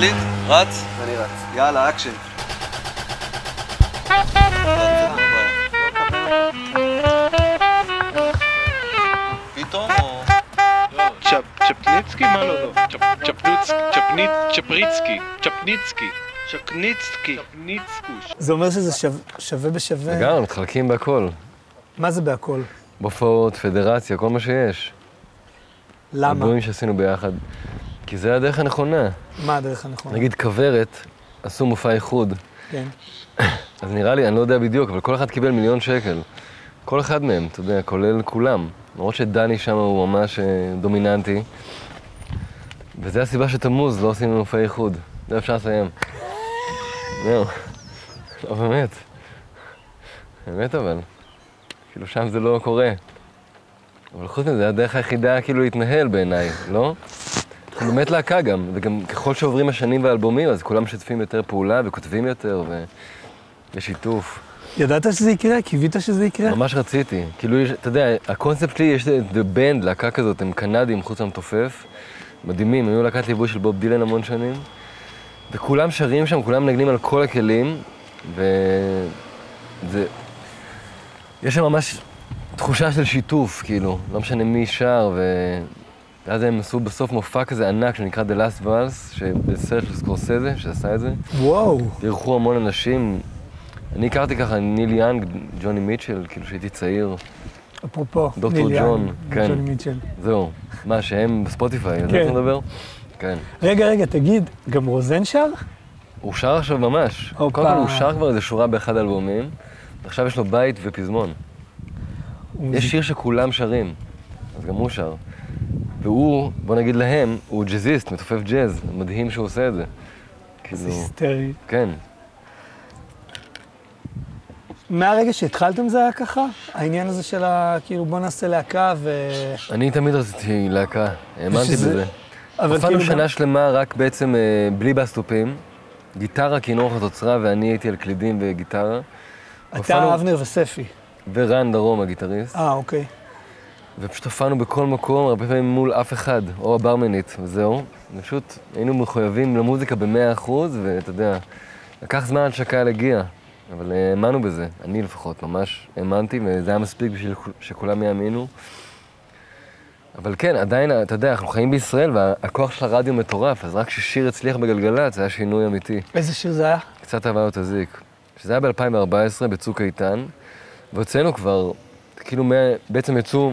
מקליט? רץ? אני רץ. יאללה, אקשן. פתאום או... צ'פ- צ'פניצקי? מה לא? צ'פריצקי. צ'פניצקי. צ'פניצקוש. זה אומר שזה שווה, שווה בשווה. לגמרי, מתחלקים בהכל. מה זה בהכל? בהופעות, פדרציה, כל מה שיש. למה? הדברים שעשינו ביחד. כי זה הדרך הנכונה. מה הדרך הנכונה? נגיד כוורת, עשו מופע איחוד. כן. אז נראה לי, אני לא יודע בדיוק, אבל כל אחד קיבל מיליון שקל. כל אחד מהם, אתה יודע, כולל כולם. למרות שדני שם הוא ממש אה, דומיננטי. וזו הסיבה שתמוז לא עושים מופעי איחוד. זה אפשר לסיים. זהו. לא, באמת. באמת אבל. כאילו שם זה לא קורה. אבל חוץ מזה, הדרך היחידה כאילו להתנהל בעיניי, לא? אנחנו באמת להקה גם, וגם ככל שעוברים השנים והאלבומים, אז כולם משתפים יותר פעולה וכותבים יותר, ויש שיתוף. ידעת שזה יקרה? קיווית שזה יקרה? ממש רציתי. כאילו, יש, אתה יודע, הקונספט שלי, יש את The Band, להקה כזאת, הם קנדים חוץ מהמתופף. מדהימים, היו להקת ליווי של בוב דילן המון שנים. וכולם שרים שם, כולם מנגנים על כל הכלים, וזה... יש שם ממש תחושה של שיתוף, כאילו, לא משנה מי שר, ו... ואז הם עשו בסוף מופע כזה ענק שנקרא The Last Waltz, בסרט של סקורסזה, שעשה את זה. וואו. אירחו המון אנשים. אני הכרתי ככה ניל יאנג, ג'וני מיטשל, כאילו שהייתי צעיר. אפרופו, ניל יאנג, כן. ג'וני מיטשל. זהו. מה, שהם בספוטיפיי, על זה כן. אתה מדבר? כן. רגע, רגע, תגיד, גם רוזן שר? הוא שר עכשיו ממש. הופה. קודם כל הוא שר כבר איזה שורה באחד האלבומים, ועכשיו יש לו בית ופזמון. יש שיר שכולם שרים, אז גם הוא שר. והוא, בוא נגיד להם, הוא ג'אזיסט, מתופף ג'אז, מדהים שהוא עושה את זה. כאילו, זה היסטרי. כן. מהרגע שהתחלתם זה היה ככה? העניין הזה של ה... כאילו, בוא נעשה להקה ו... אני תמיד רציתי להקה, האמנתי בזה. אבל הופענו כאילו שנה שלמה רק בעצם אה, בלי בסטופים. גיטרה, כינור חצוצרה, ואני הייתי על קלידים וגיטרה. אתה, אבנר וספי. ורן דרום, הגיטריסט. אה, אוקיי. ופשוט הופענו בכל מקום, הרבה פעמים מול אף אחד, או הברמנית, וזהו. ופשוט היינו מחויבים למוזיקה במאה אחוז, ואתה יודע, לקח זמן עד שהקהל הגיע. אבל האמנו בזה, אני לפחות, ממש האמנתי, וזה היה מספיק בשביל שכולם יאמינו. אבל כן, עדיין, אתה יודע, אנחנו חיים בישראל, והכוח של הרדיו מטורף, אז רק כששיר הצליח בגלגלצ, זה היה שינוי אמיתי. איזה שיר זה היה? קצת אהבה לא תזיק. שזה היה ב-2014, בצוק איתן, והוצאנו כבר, כאילו, בעצם יצאו,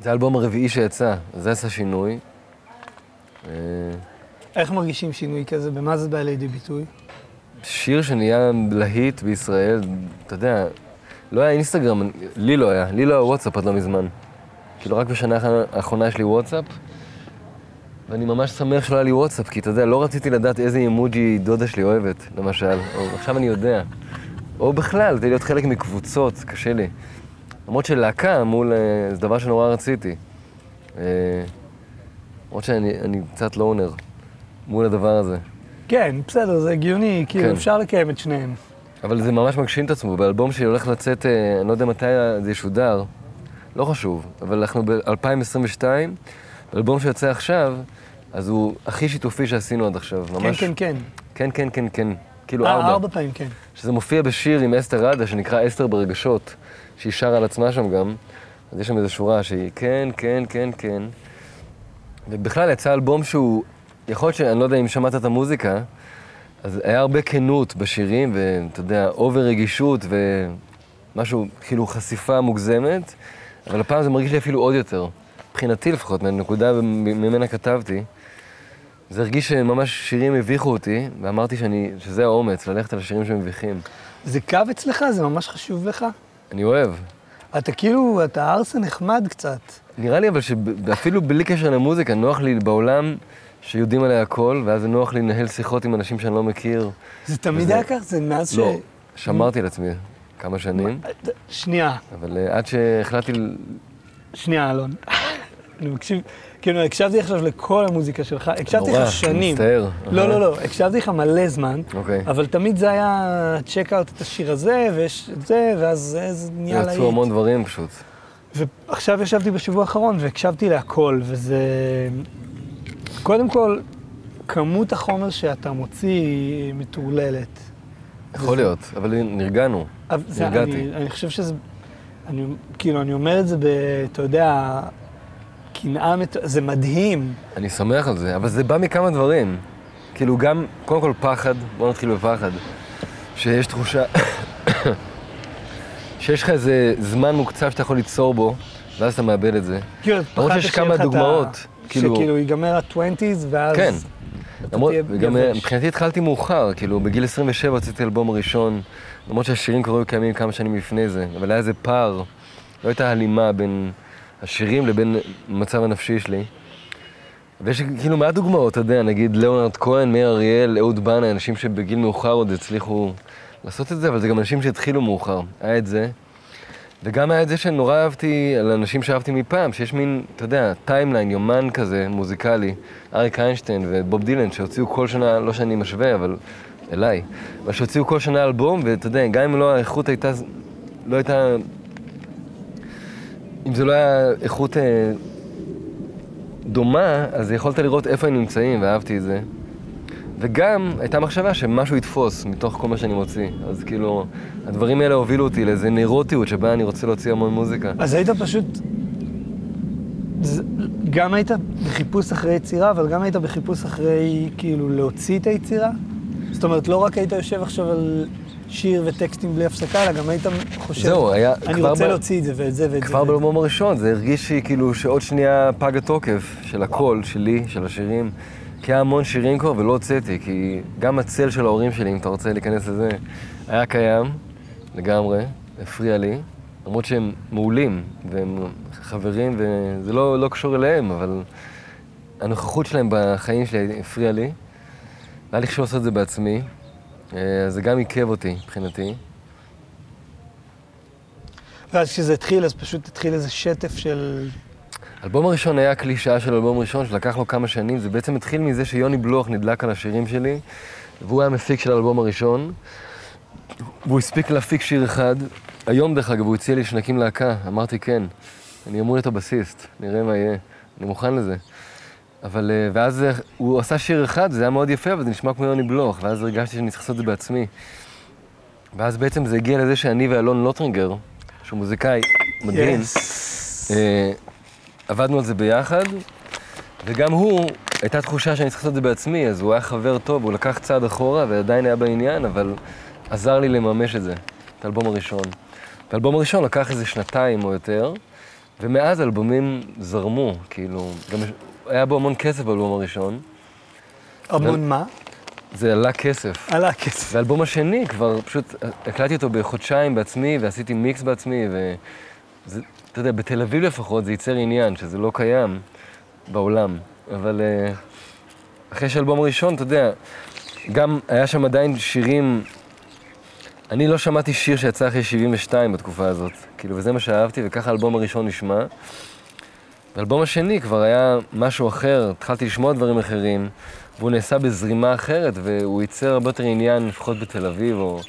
זה האלבום הרביעי שיצא, זה עשה שינוי. אה, איך מרגישים שינוי כזה? במה זה בא לידי ביטוי? שיר שנהיה להיט בישראל, אתה יודע, לא היה אינסטגרם, לי לא היה, לי לא היה וואטסאפ עד לא מזמן. כאילו, רק בשנה האחרונה יש לי וואטסאפ, ואני ממש שמח שלא היה לי וואטסאפ, כי אתה יודע, לא רציתי לדעת איזה אימוג'י דודה שלי אוהבת, למשל, או עכשיו אני יודע. או בכלל, כדי להיות חלק מקבוצות, קשה לי. למרות שלהקה מול, אה, זה דבר שנורא רציתי. אה, למרות שאני אני קצת לונר מול הדבר הזה. כן, בסדר, זה הגיוני, כאילו, כן. אפשר לקיים את שניהם. אבל זה ממש מגשים את עצמו. באלבום שלי הולך לצאת, אה, אני לא יודע מתי זה ישודר, לא חשוב, אבל אנחנו ב-2022, באלבום שיוצא עכשיו, אז הוא הכי שיתופי שעשינו עד עכשיו, כן, ממש. כן, כן. כן, כן, כן, כן. כאילו אה, ארבע. ארבע פעמים, כן. שזה מופיע בשיר עם אסתר ראדה, שנקרא אסתר ברגשות, שהיא שרה על עצמה שם גם. אז יש שם איזו שורה שהיא כן, כן, כן, כן. ובכלל יצא אלבום שהוא, יכול להיות שאני לא יודע אם שמעת את המוזיקה, אז היה הרבה כנות בשירים, ואתה יודע, אובר רגישות ומשהו, כאילו חשיפה מוגזמת, אבל הפעם זה מרגיש לי אפילו עוד יותר. מבחינתי לפחות, מהנקודה ממנה כתבתי. זה הרגיש שממש שירים הביכו אותי, ואמרתי שאני, שזה האומץ, ללכת על השירים שמביכים. זה קו אצלך? זה ממש חשוב לך? אני אוהב. אתה כאילו, אתה ארסה נחמד קצת. נראה לי אבל שאפילו בלי קשר למוזיקה, נוח לי בעולם שיודעים עליה הכל, ואז זה נוח לי לנהל שיחות עם אנשים שאני לא מכיר. זה תמיד היה ככה? זה מאז ש... לא, שמרתי על עצמי כמה שנים, שנייה, אבל אה, עד שהחלטתי... שנייה, אלון. אני מקשיב, כאילו, הקשבתי עכשיו לכל המוזיקה שלך, הקשבתי נורא, לך שנים. מצטער. לא. לא, לא, הקשבתי לך מלא זמן, אוקיי. אבל תמיד זה היה צ'ק אאוט את השיר הזה, ויש את זה, ואז זה נהיה להיט. יצאו המון דברים פשוט. ועכשיו ישבתי בשבוע האחרון והקשבתי להכל, וזה... קודם כל, כמות החומר שאתה מוציא היא מטורללת. יכול להיות, אבל נרגענו. נרגעתי. אני, אני חושב שזה, אני, כאילו, אני אומר את זה ב... אתה יודע, קנאה. זה מדהים. אני שמח על זה, אבל זה בא מכמה דברים. כאילו גם, קודם כל פחד, בוא נתחיל בפחד. שיש תחושה, שיש לך איזה זמן מוקצב שאתה יכול ליצור בו, ואז אתה מאבד את זה. כאילו, למרות שיש שיהיה כמה לך את ה- דוגמאות, כאילו- שכאילו ייגמר ה-20's ואז... כן. למרות, וגם יבש. מבחינתי התחלתי מאוחר, כאילו בגיל 27 הוצאתי אלבום ראשון, למרות שהשירים כבר היו קיימים כמה שנים לפני זה, אבל היה איזה פער, לא הייתה הלימה בין השירים לבין המצב הנפשי שלי. ויש כאילו מעט דוגמאות, אתה יודע, נגיד ליאונרד כהן, מאיר אריאל, אהוד בנאי, אנשים שבגיל מאוחר עוד הצליחו לעשות את זה, אבל זה גם אנשים שהתחילו מאוחר. היה את זה. וגם היה את זה שנורא אהבתי על אנשים שאהבתי מפעם, שיש מין, אתה יודע, timeline, יומן כזה, מוזיקלי, אריק איינשטיין ובוב דילן, שהוציאו כל שנה, לא שאני משווה, אבל אליי, אבל שהוציאו כל שנה אלבום, ואתה יודע, גם אם לא האיכות הייתה, לא הייתה, אם זה לא היה איכות אה, דומה, אז יכולת לראות איפה הם נמצאים, ואהבתי את זה. וגם הייתה מחשבה שמשהו יתפוס מתוך כל מה שאני מוציא. אז כאילו, הדברים האלה הובילו אותי לאיזה נרוטיות שבה אני רוצה להוציא המון מוזיקה. אז היית פשוט... גם היית בחיפוש אחרי יצירה, אבל גם היית בחיפוש אחרי, כאילו, להוציא את היצירה? זאת אומרת, לא רק היית יושב עכשיו על שיר וטקסטים בלי הפסקה, אלא גם היית חושב, זהו, היה אני כבר רוצה ב- להוציא את זה ואת זה ואת זה. כבר זה." באלבום הראשון, זה הרגיש לי כאילו שעוד שנייה פג התוקף של הקול, שלי, של השירים. כי היה המון שירים כבר ולא הוצאתי, כי גם הצל של ההורים שלי, אם אתה רוצה להיכנס לזה, היה קיים לגמרי, הפריע לי, למרות שהם מעולים, והם חברים, וזה לא, לא קשור אליהם, אבל הנוכחות שלהם בחיים שלי הפריעה לי. והיה לי חשוב לעשות את זה בעצמי, זה גם עיכב אותי מבחינתי. ואז כשזה התחיל, אז פשוט התחיל איזה שטף של... האלבום הראשון היה קלישאה של אלבום ראשון, שלקח לו כמה שנים. זה בעצם התחיל מזה שיוני בלוך נדלק על השירים שלי, והוא היה מפיק של האלבום הראשון, והוא הספיק להפיק שיר אחד. היום, דרך אגב, הוא הציע לי שנקים להקה, אמרתי כן. אני אמור להיות הבסיסט, נראה מה יהיה. אני מוכן לזה. אבל, אה, ואז אה, הוא עשה שיר אחד, זה היה מאוד יפה, אבל זה נשמע כמו יוני בלוך, ואז הרגשתי שאני צריך לעשות את זה בעצמי. ואז בעצם זה הגיע לזה שאני ואלון לוטרינגר, שהוא מוזיקאי מדהים, Yes. אה, עבדנו על זה ביחד, וגם הוא, הייתה תחושה שאני צריך לעשות את זה בעצמי, אז הוא היה חבר טוב, הוא לקח צעד אחורה ועדיין היה בעניין, אבל עזר לי לממש את זה, את האלבום הראשון. האלבום הראשון לקח איזה שנתיים או יותר, ומאז אלבומים זרמו, כאילו, גם היה בו המון כסף באלבום הראשון, המון מה? זה עלה כסף. עלה הכסף. והאלבום השני כבר פשוט הקלטתי אותו בחודשיים בעצמי ועשיתי מיקס בעצמי וזה, אתה יודע, בתל אביב לפחות זה ייצר עניין שזה לא קיים בעולם. אבל אה, אחרי שהאלבום הראשון, אתה יודע, גם היה שם עדיין שירים, אני לא שמעתי שיר שיצא אחרי 72 בתקופה הזאת, כאילו, וזה מה שאהבתי וככה האלבום הראשון נשמע. והאלבום השני כבר היה משהו אחר, התחלתי לשמוע דברים אחרים, והוא נעשה בזרימה אחרת, והוא ייצר הרבה יותר עניין, לפחות בתל אביב, או...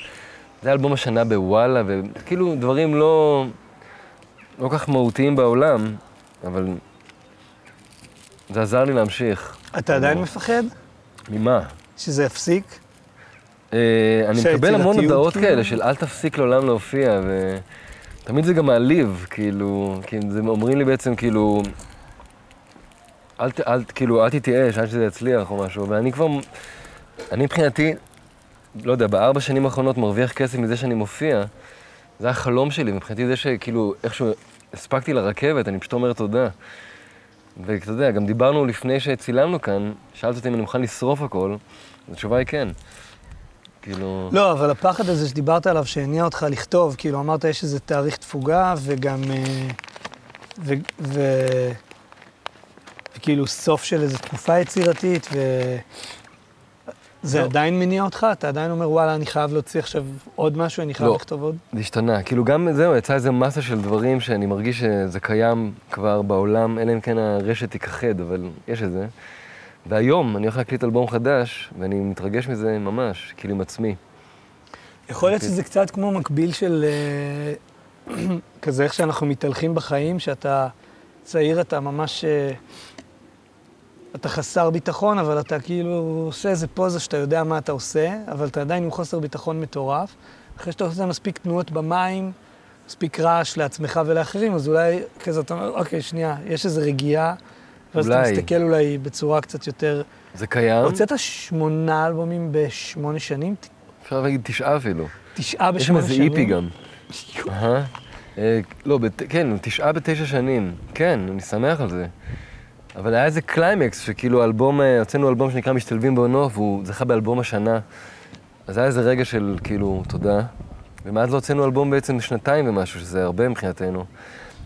זה אלבום השנה בוואלה, וכאילו דברים לא... לא כך מהותיים בעולם, אבל זה עזר לי להמשיך. אתה עדיין מפחד ממה? שזה יפסיק? אה, אני מקבל המון הודעות? כאלה של אל תפסיק לעולם להופיע, ותמיד זה גם מעליב, כאילו, כי זה אומרים לי בעצם כאילו, אל, אל, כאילו, אל תתייאש עד שזה יצליח או משהו, ואני כבר, אני מבחינתי, לא יודע, בארבע שנים האחרונות מרוויח כסף מזה שאני מופיע, זה החלום שלי, מבחינתי זה שכאילו, איכשהו הספקתי לרכבת, אני פשוט אומר תודה. ואתה יודע, גם דיברנו לפני שצילמנו כאן, שאלת אותי אם אני מוכן לשרוף הכל, אז התשובה היא כן. כאילו... לא, אבל הפחד הזה שדיברת עליו, שהניע אותך לכתוב, כאילו אמרת יש איזה תאריך תפוגה, וגם... אה, ו... ו... וכאילו סוף של איזו תקופה יצירתית, ו... זה לא. עדיין מניע אותך? אתה עדיין אומר, וואלה, אני חייב להוציא עכשיו עוד משהו, אני חייב לא. לכתוב עוד? זה השתנה. כאילו גם זהו, יצא איזה מסה של דברים שאני מרגיש שזה קיים כבר בעולם, אלא אם כן הרשת תיכחד, אבל יש את זה. והיום אני הולך להקליט אלבום חדש, ואני מתרגש מזה ממש, כאילו עם עצמי. יכול להיות אוקיי. שזה קצת כמו מקביל של אה, כזה איך שאנחנו מתהלכים בחיים, שאתה צעיר, אתה ממש... אה, אתה חסר ביטחון, אבל אתה כאילו עושה איזה פוזה שאתה יודע מה אתה עושה, אבל אתה עדיין עם חוסר ביטחון מטורף. אחרי שאתה עושה מספיק תנועות במים, מספיק רעש לעצמך ולאחרים, אז אולי כזה אתה אומר, אוקיי, שנייה, יש איזו רגיעה, ואז אתה. מסתכל אולי בצורה קצת יותר... זה קיים, הוצאת שמונה אלבומים בשמונה שנים? אפשר להגיד תשעה אפילו. תשעה יש שם בשמונה איזה שנים? EP גם. אה, לא, כן, תשעה בתשע שנים. כן, אני שמח על זה. אבל היה איזה קליימקס, שכאילו אלבום, אה, הוצאנו אלבום שנקרא משתלבים בעונו, והוא זכה באלבום השנה. אז היה איזה רגע של כאילו, תודה. ומאז לא הוצאנו אלבום בעצם שנתיים ומשהו, שזה הרבה מבחינתנו.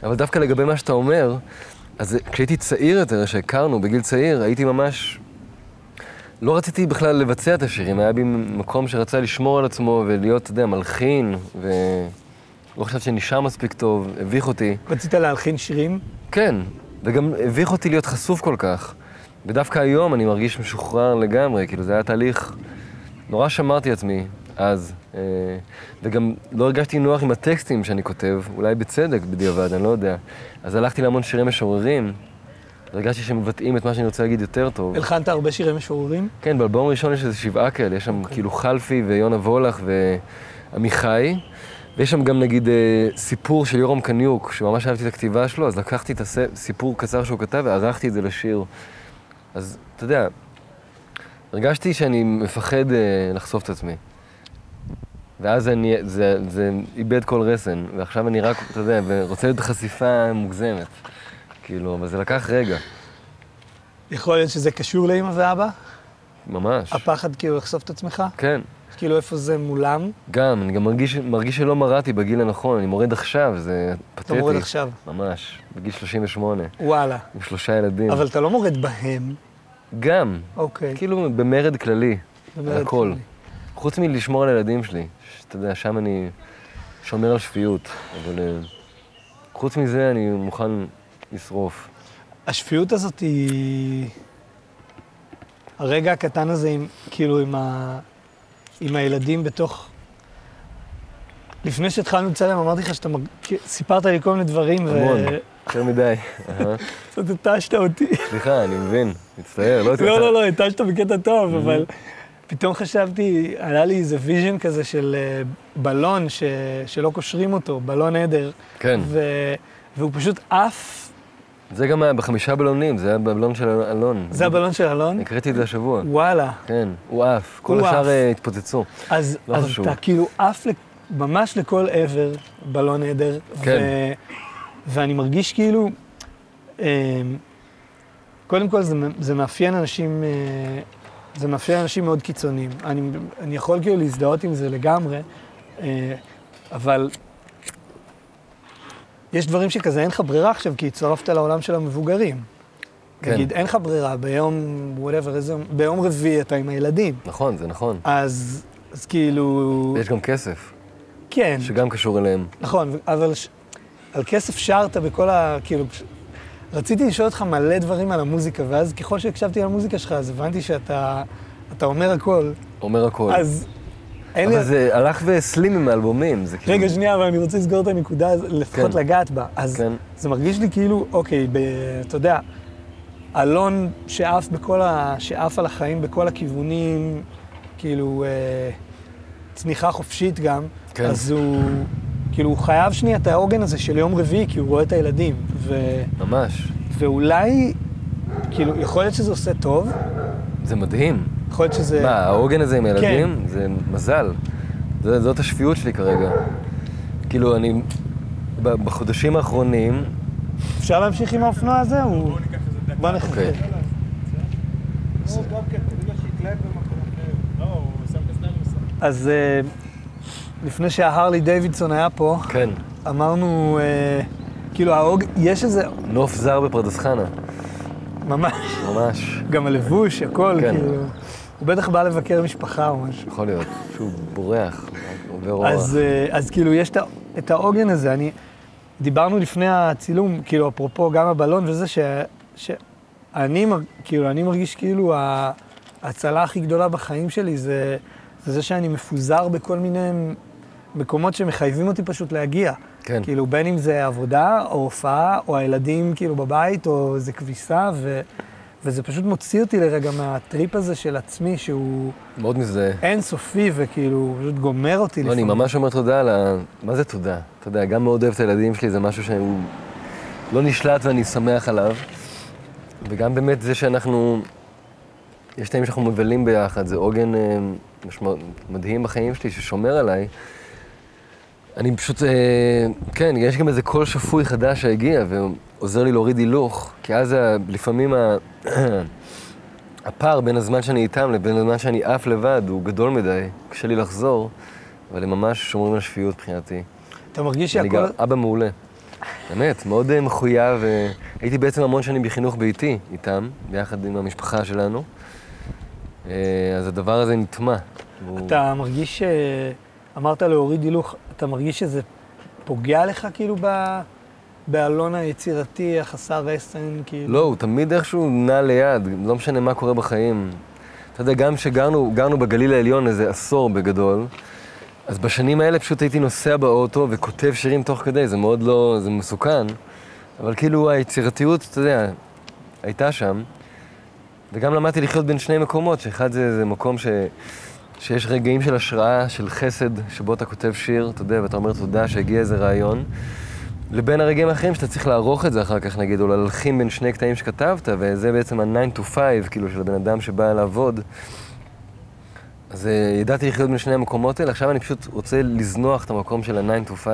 אבל דווקא לגבי מה שאתה אומר, אז כשהייתי צעיר יותר, שהכרנו בגיל צעיר, הייתי ממש... לא רציתי בכלל לבצע את השירים, היה בי מקום שרצה לשמור על עצמו ולהיות, אתה יודע, מלחין, ולא חשבתי שאני שר מספיק טוב, הביך אותי. רצית להלחין שירים? כן, וגם הביך אותי להיות חשוף כל כך. ודווקא היום אני מרגיש משוחרר לגמרי, כאילו זה היה תהליך... נורא שמרתי עצמי אז, אה, וגם לא הרגשתי נוח עם הטקסטים שאני כותב, אולי בצדק בדיעבד, אני לא יודע. אז הלכתי להמון שירי משוררים, והרגשתי שהם מבטאים את מה שאני רוצה להגיד יותר טוב. הלחנת הרבה שירי משוררים? כן, באלבום הראשון יש איזה שבעה כאלה, יש שם כאילו חלפי ויונה וולך ועמיחי, ויש שם גם נגיד אה, סיפור של יורם קניוק, שממש אהבתי את הכתיבה שלו, אז לקחתי את הסיפור קצר שהוא כתב וערכתי את זה לשיר. אז אתה יודע, הרגשתי שאני מפחד אה, לחשוף את עצמי. ואז אני, זה, זה איבד כל רסן, ועכשיו אני רק, אתה יודע, רוצה להיות בחשיפה מוגזמת. כאילו, אבל זה לקח רגע, יכול להיות שזה קשור לאמא ואבא? ממש. הפחד כאילו לחשוף את עצמך? כן. כאילו איפה זה מולם? גם, אני גם מרגיש, מרגיש שלא מרדתי בגיל הנכון, אני מורד עכשיו, זה אתה פתטי. מורד עכשיו. ממש, בגיל 38, וואלה. עם שלושה ילדים. אבל אתה לא מורד בהם. גם, אוקיי. כאילו במרד כללי, במרד על הכל. כללי. חוץ מלשמור על הילדים שלי, שאתה יודע, שם אני שומר על שפיות, אבל אה, חוץ מזה אני מוכן לשרוף. השפיות הזאת היא... הרגע הקטן הזה, עם, כאילו, עם, ה... עם הילדים בתוך... לפני שהתחלנו לצלם, אמרתי לך שאתה... מג... סיפרת לי כל מיני דברים, המון, יותר מדי. וקצת התשת אותי. סליחה, אני מבין, מצטער, לא הייתי לא, רוצה- לא, לא, התשת בקטע טוב, אבל פתאום חשבתי, עלה לי איזה vision כזה של אה, בלון ש... שלא קושרים אותו, בלון עדר. כן, ו... והוא פשוט עף, זה גם היה בחמישה בלונים, זה היה בבלון של אלון. זה הבלון של אלון? הקראתי את זה השבוע. וואלה. כן, הוא עף, כל הוא השאר עף. אה, התפוצצו. אז, לא אז חשוב. אתה כאילו עף ממש לכל עבר בלון עדר. כן. ו... ואני מרגיש כאילו, אה, קודם כל זה, זה מאפיין אנשים, זה מאפיין אנשים מאוד קיצוניים. אני, אני יכול כאילו להזדהות עם זה לגמרי, אה, אבל יש דברים שכזה אין לך ברירה עכשיו, כי הצטרפת לעולם של המבוגרים. כן. נגיד, אין לך ברירה, ביום, whatever, איזה, יום- ביום רביעי אתה עם הילדים. נכון, זה נכון. אז, אז כאילו, ויש גם כסף, כן, שגם קשור אליהם. נכון, אבל ש... על כסף שרת בכל ה... כאילו, רציתי לשאול אותך מלא דברים על המוזיקה, ואז ככל שהקשבתי למוזיקה שלך, אז הבנתי שאתה אתה אומר הכל, אומר הכל. אז אין לי... אבל זה הלך והסלים עם האלבומים, זה כאילו... רגע, שנייה, אבל אני רוצה לסגור את הנקודה, לפחות כן. לגעת בה. אז כן. זה מרגיש לי כאילו, אוקיי, ב... אתה יודע, אלון שעף בכל ה... שעף על החיים בכל הכיוונים, כאילו, אה, צניחה חופשית גם, כן. אז הוא, כאילו, הוא חייב שנייה את העוגן הזה של יום רביעי, כי הוא רואה את הילדים. ו... ממש. ואולי, כאילו, יכול להיות שזה עושה טוב, זה מדהים. יכול להיות שזה... מה, העוגן הזה עם כן. הילדים? זה מזל. זה- זאת השפיות שלי כרגע. כאילו, אני... בחודשים האחרונים, אפשר להמשיך עם האופנוע הזה? הוא... בוא נחכה. אוקיי. אז אה, לפני שההרלי דיווידסון היה פה, כן, אמרנו, אה, כאילו, ההוג... יש איזה... נוף זר בפרדס חנה, ממש, ממש. גם הלבוש, הכל, כן. כאילו... הוא בטח בא לבקר משפחה או משהו. יכול להיות שהוא בורח, עובר אורח. אז, אה, אז כאילו, יש את העוגן הזה. אני... דיברנו לפני הצילום, כאילו, אפרופו גם הבלון וזה, ש... שאני מר... כאילו, אני מרגיש כאילו ההצלה הכי גדולה בחיים שלי זה, זה זה שאני מפוזר בכל מיני מקומות שמחייבים אותי פשוט להגיע. כן. כאילו, בין אם זה עבודה, או הופעה, או הילדים כאילו בבית, או איזה כביסה, ו... וזה פשוט מוציא אותי לרגע מהטריפ הזה של עצמי, שהוא מאוד מזדהה. אינסופי, וכאילו, פשוט גומר אותי לא, אני ממש אומר תודה על ה... מה זה תודה? אתה יודע, גם מאוד אוהב את הילדים שלי, זה משהו שהוא לא נשלט ואני שמח עליו. וגם באמת זה שאנחנו... יש תאים שאנחנו מבלים ביחד, זה עוגן אה, משמע... מדהים בחיים שלי, ששומר עליי. אני פשוט, אה, כן, יש גם איזה קול שפוי חדש שהגיע ועוזר לי להוריד הילוך, כי אז ה- לפעמים ה... הפער בין הזמן שאני איתם לבין הזמן שאני עף לבד הוא גדול מדי, קשה לי לחזור, אבל הם ממש שומרים על שפיות מבחינתי. אתה מרגיש אני שהכל... גם אבא מעולה. באמת, מאוד אה, מחויב. אה, הייתי בעצם המון שנים בחינוך ביתי איתם, ביחד עם המשפחה שלנו. אה, אז הדבר הזה נטמע. אתה מרגיש ש... אמרת להוריד הילוך, אתה מרגיש שזה פוגע לך כאילו ב... באלון היצירתי, החסר רסן, כאילו? לא, הוא תמיד איכשהו נע ליד, לא משנה מה קורה בחיים. אתה יודע, גם כשגרנו גרנו בגליל העליון איזה עשור בגדול, אז בשנים האלה פשוט הייתי נוסע באוטו וכותב שירים תוך כדי, זה מאוד לא, זה מסוכן, אבל כאילו היצירתיות, אתה יודע, הייתה שם. וגם למדתי לחיות בין שני מקומות, שאחד זה, זה מקום ש, שיש רגעים של השראה, של חסד, שבו אתה כותב שיר, אתה יודע, ואתה אומר תודה שהגיע איזה רעיון. לבין הרגעים האחרים שאתה צריך לערוך את זה אחר כך, נגיד, או להלחים בין שני קטעים שכתבת, וזה בעצם ה-9 to 5, כאילו, של הבן אדם שבא לעבוד. אז אה, ידעתי לחיות בין שני המקומות האלה, עכשיו אני פשוט רוצה לזנוח את המקום של ה-9 to 5,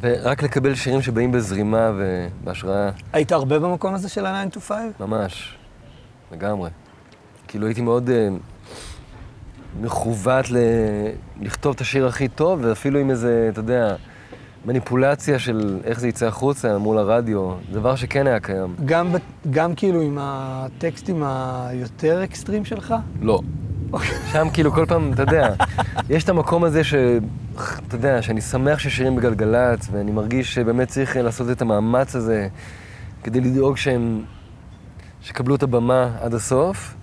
ורק לקבל שירים שבאים בזרימה ובהשראה, היית הרבה במקום הזה של ה-9 to 5? ממש, לגמרי. כאילו הייתי מאוד אה, מכוות ל... לכתוב את השיר הכי טוב, ואפילו עם איזה, אתה יודע, מניפולציה של איך זה יצא החוצה מול הרדיו, דבר שכן היה קיים. גם, גם כאילו עם הטקסטים היותר אקסטרים שלך? לא. שם כאילו כל פעם, אתה יודע, יש את המקום הזה ש... אתה יודע, שאני שמח ששירים בגלגלצ, ואני מרגיש שבאמת צריך לעשות את המאמץ הזה כדי לדאוג שהם... שקבלו את הבמה עד הסוף.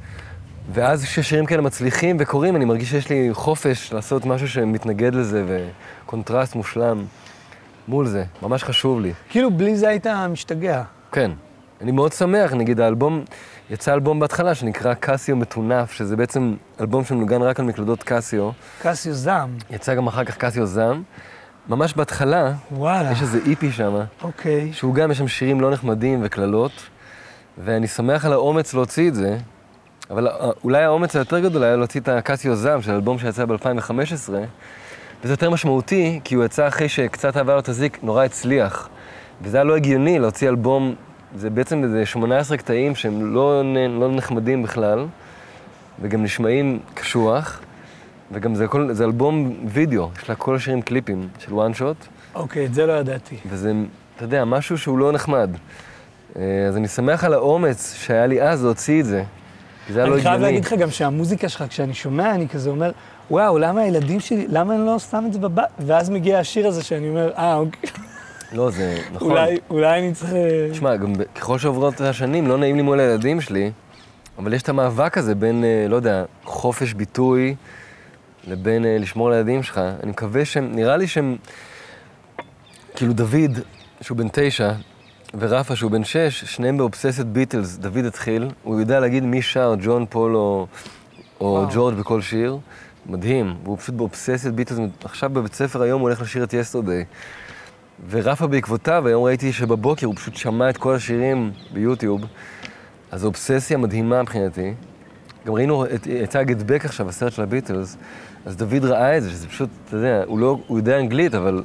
ואז כששירים כאלה מצליחים וקורים, אני מרגיש שיש לי חופש לעשות משהו שמתנגד לזה, וקונטרסט מושלם מול זה. ממש חשוב לי. כאילו בלי זה היית משתגע. כן. אני מאוד שמח, נגיד האלבום, יצא אלבום בהתחלה שנקרא קסיו מטונף, שזה בעצם אלבום שמנוגן רק על מקלדות קסיו. קסיו זעם. יצא גם אחר כך קסיו זעם. ממש בהתחלה, וואלה. יש איזה איפי שם, אוקיי. שהוא גם, יש שם שירים לא נחמדים וקללות, ואני שמח על האומץ להוציא את זה, אבל אה, אולי האומץ היותר גדול היה להוציא את הקסיו זעם, של אלבום שיצא ב-2015, וזה יותר משמעותי, כי הוא יצא אחרי שקצת אהבה לא תזיק, נורא הצליח. וזה היה לא הגיוני להוציא אלבום, זה בעצם איזה 18 קטעים שהם לא, לא נחמדים בכלל, וגם נשמעים קשוח, וגם זה, כל, זה אלבום וידאו, יש לה כל השירים קליפים של וואן שוט, אוקיי, את זה לא ידעתי. וזה, אתה יודע, משהו שהוא לא נחמד. אה, אז אני שמח על האומץ שהיה לי אז להוציא את זה, כי זה היה לא אני חייב הגיוני. להגיד לך גם שהמוזיקה שלך, כשאני שומע, אני כזה אומר, וואו, למה הילדים שלי, למה אני לא שם את זה בבית? ואז מגיע השיר הזה שאני אומר, אה, אוקיי, לא, זה נכון. אולי, אולי אני צריך... אה, תשמע, גם ב- ככל שעוברות השנים, לא נעים לי מול הילדים שלי, אבל יש את המאבק הזה בין, אה, לא יודע, חופש ביטוי לבין אה, לשמור על הילדים שלך. אני מקווה שהם, נראה לי שהם, כאילו דוד, שהוא בן תשע, ורפה, שהוא בן שש, שניהם באובססד ביטלס. דוד התחיל, הוא יודע להגיד מי שר, ג'ון פול או, או. ג'ורג' בכל שיר. מדהים, והוא פשוט באובססד ביטלס. עכשיו בבית ספר היום הוא הולך לשיר את יסטרדי. ורפה בעקבותיו, היום ראיתי שבבוקר הוא פשוט שמע את כל השירים ביוטיוב. אז זו אובססיה מדהימה מבחינתי. גם ראינו את, יצא גדבק עכשיו, הסרט של הביטלס, אז דוד ראה את זה, שזה פשוט, אתה יודע, הוא לא, הוא יודע אנגלית, אבל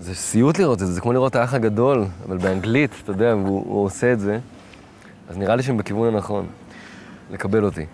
זה סיוט לראות את זה, זה כמו לראות האח הגדול, אבל באנגלית, אתה יודע, והוא הוא עושה את זה. אז נראה לי שהם בכיוון הנכון, לקבל אותי.